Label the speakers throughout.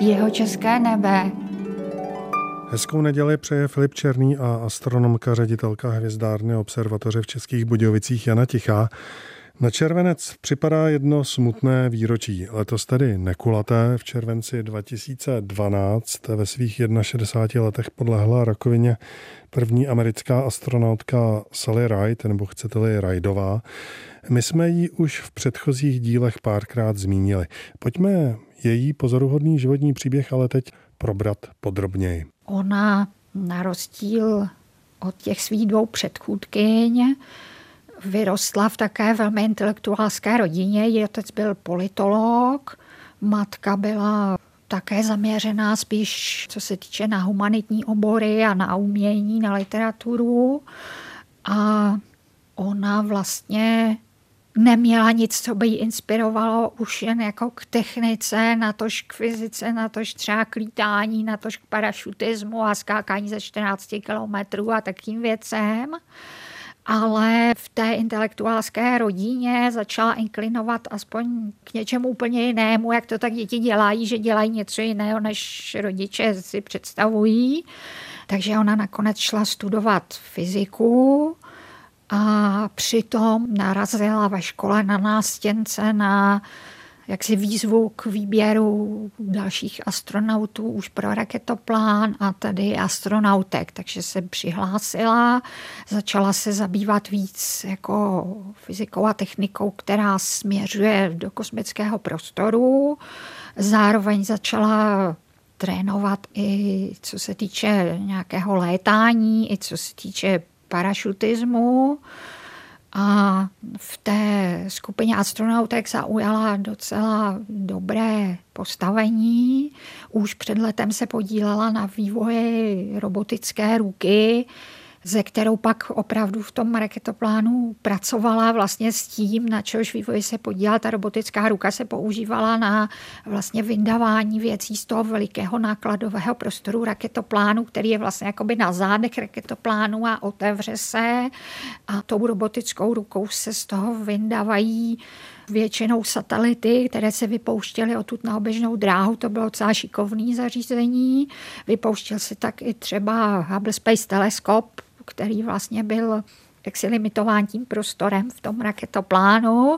Speaker 1: Jeho české nebe.
Speaker 2: Hezkou neděli přeje Filip Černý a astronomka, ředitelka hvězdárny observatoře v Českých Budějovicích Jana Tichá. Na červenec připadá jedno smutné výročí. Letos tedy nekulaté. V červenci 2012 ve svých 61 letech podlehla rakovině první americká astronautka Sally Ride, nebo chcete-li Rideová. My jsme ji už v předchozích dílech párkrát zmínili. Pojďme její pozoruhodný životní příběh ale teď probrat podrobněji.
Speaker 1: Ona na rozdíl od těch svých dvou předchůdkyň vyrostla v také velmi intelektuálské rodině. Její otec byl politolog, matka byla také zaměřená spíš, co se týče na humanitní obory a na umění, na literaturu. A ona vlastně neměla nic, co by ji inspirovalo už jen jako k technice, natož k fyzice, natož třeba k lítání, natož k parašutismu a skákání ze 14 kilometrů a takým věcem ale v té intelektuálské rodině začala inklinovat aspoň k něčemu úplně jinému, jak to tak děti dělají, že dělají něco jiného, než rodiče si představují. Takže ona nakonec šla studovat fyziku a přitom narazila ve škole na nástěnce na jaksi výzvu k výběru dalších astronautů už pro raketoplán a tady astronautek, takže se přihlásila, začala se zabývat víc jako fyzikou a technikou, která směřuje do kosmického prostoru. Zároveň začala trénovat i co se týče nějakého létání, i co se týče parašutismu. A v té skupině astronautek zaujala docela dobré postavení. Už před letem se podílela na vývoji robotické ruky, ze kterou pak opravdu v tom raketoplánu pracovala vlastně s tím, na čehož vývoj se podílela. Ta robotická ruka se používala na vlastně vyndávání věcí z toho velikého nákladového prostoru raketoplánu, který je vlastně jakoby na zádech raketoplánu a otevře se a tou robotickou rukou se z toho vyndávají většinou satelity, které se vypouštěly odtud na oběžnou dráhu, to bylo docela šikovné zařízení. Vypouštěl se tak i třeba Hubble Space Telescope, který vlastně byl jaksi limitován tím prostorem v tom raketoplánu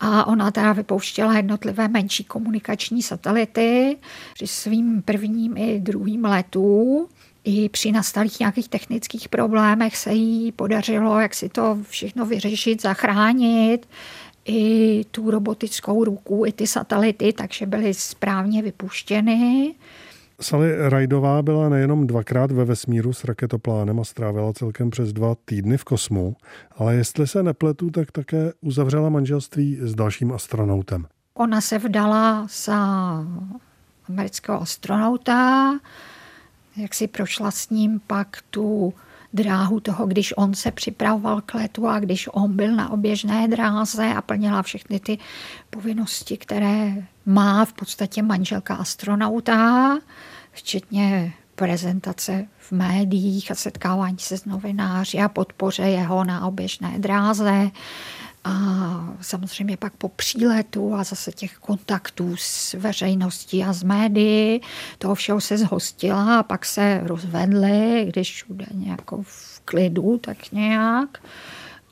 Speaker 1: a ona teda vypouštěla jednotlivé menší komunikační satelity při svým prvním i druhým letu. I při nastalých nějakých technických problémech se jí podařilo, jak si to všechno vyřešit, zachránit i tu robotickou ruku, i ty satelity, takže byly správně vypuštěny.
Speaker 2: Sally Rajdová byla nejenom dvakrát ve vesmíru s raketoplánem a strávila celkem přes dva týdny v kosmu, ale jestli se nepletu, tak také uzavřela manželství s dalším astronautem.
Speaker 1: Ona se vdala za amerického astronauta, jak si prošla s ním pak tu dráhu toho, když on se připravoval k letu a když on byl na oběžné dráze a plnila všechny ty povinnosti, které má v podstatě manželka astronauta, včetně prezentace v médiích a setkávání se s novináři a podpoře jeho na oběžné dráze. A samozřejmě pak po příletu a zase těch kontaktů s veřejností a s médií, toho všeho se zhostila a pak se rozvedli, když údajně jako v klidu, tak nějak.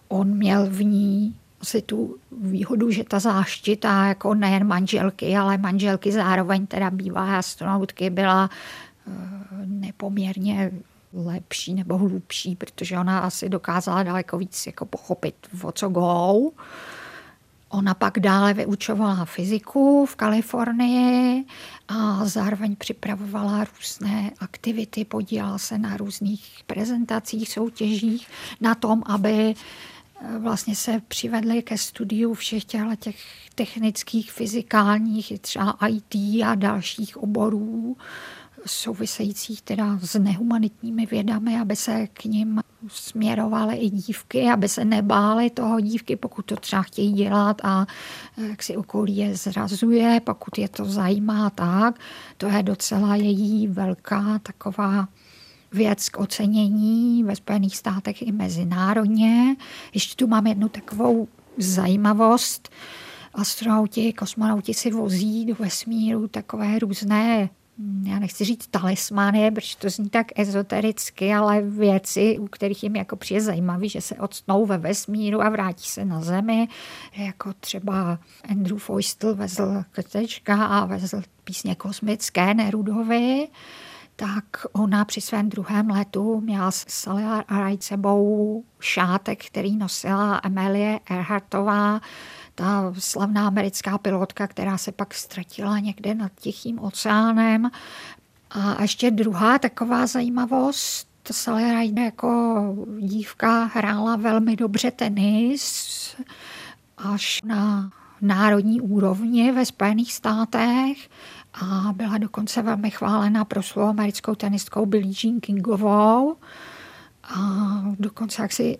Speaker 1: On měl v ní asi tu výhodu, že ta záštita jako nejen manželky, ale manželky zároveň teda bývá astronautky byla eh, nepoměrně lepší nebo hlubší, protože ona asi dokázala daleko víc jako pochopit, o co go. Ona pak dále vyučovala fyziku v Kalifornii a zároveň připravovala různé aktivity, podílela se na různých prezentacích, soutěžích, na tom, aby eh, vlastně se přivedli ke studiu všech těch technických, fyzikálních, třeba IT a dalších oborů souvisejících teda s nehumanitními vědami, aby se k ním směrovaly i dívky, aby se nebály toho dívky, pokud to třeba chtějí dělat a jak si okolí je zrazuje, pokud je to zajímá tak. To je docela její velká taková věc k ocenění ve Spojených státech i mezinárodně. Ještě tu mám jednu takovou zajímavost. astronauti, kosmonauti si vozí do vesmíru takové různé já nechci říct talismany, protože to zní tak ezotericky, ale věci, u kterých jim jako přijde zajímavý, že se odstnou ve vesmíru a vrátí se na Zemi, jako třeba Andrew Feustel vezl krtečka a vezl písně kosmické Nerudovi, tak ona při svém druhém letu měla s Ride sebou šátek, který nosila Emilie Earhartová, ta slavná americká pilotka, která se pak ztratila někde nad Tichým oceánem. A ještě druhá taková zajímavost, Sally Ride jako dívka hrála velmi dobře tenis, až na národní úrovni ve Spojených státech a byla dokonce velmi chválena pro svou americkou tenistkou Billie Jean Kingovou. A dokonce jak si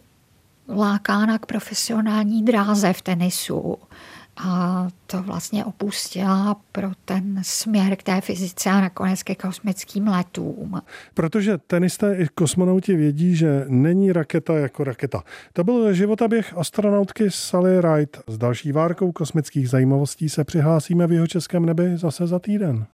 Speaker 1: lákána k profesionální dráze v tenisu. A to vlastně opustila pro ten směr k té fyzice a nakonec ke kosmickým letům.
Speaker 2: Protože tenisté i kosmonauti vědí, že není raketa jako raketa. To byl životaběh astronautky Sally Ride. S další várkou kosmických zajímavostí se přihlásíme v jeho českém nebi zase za týden.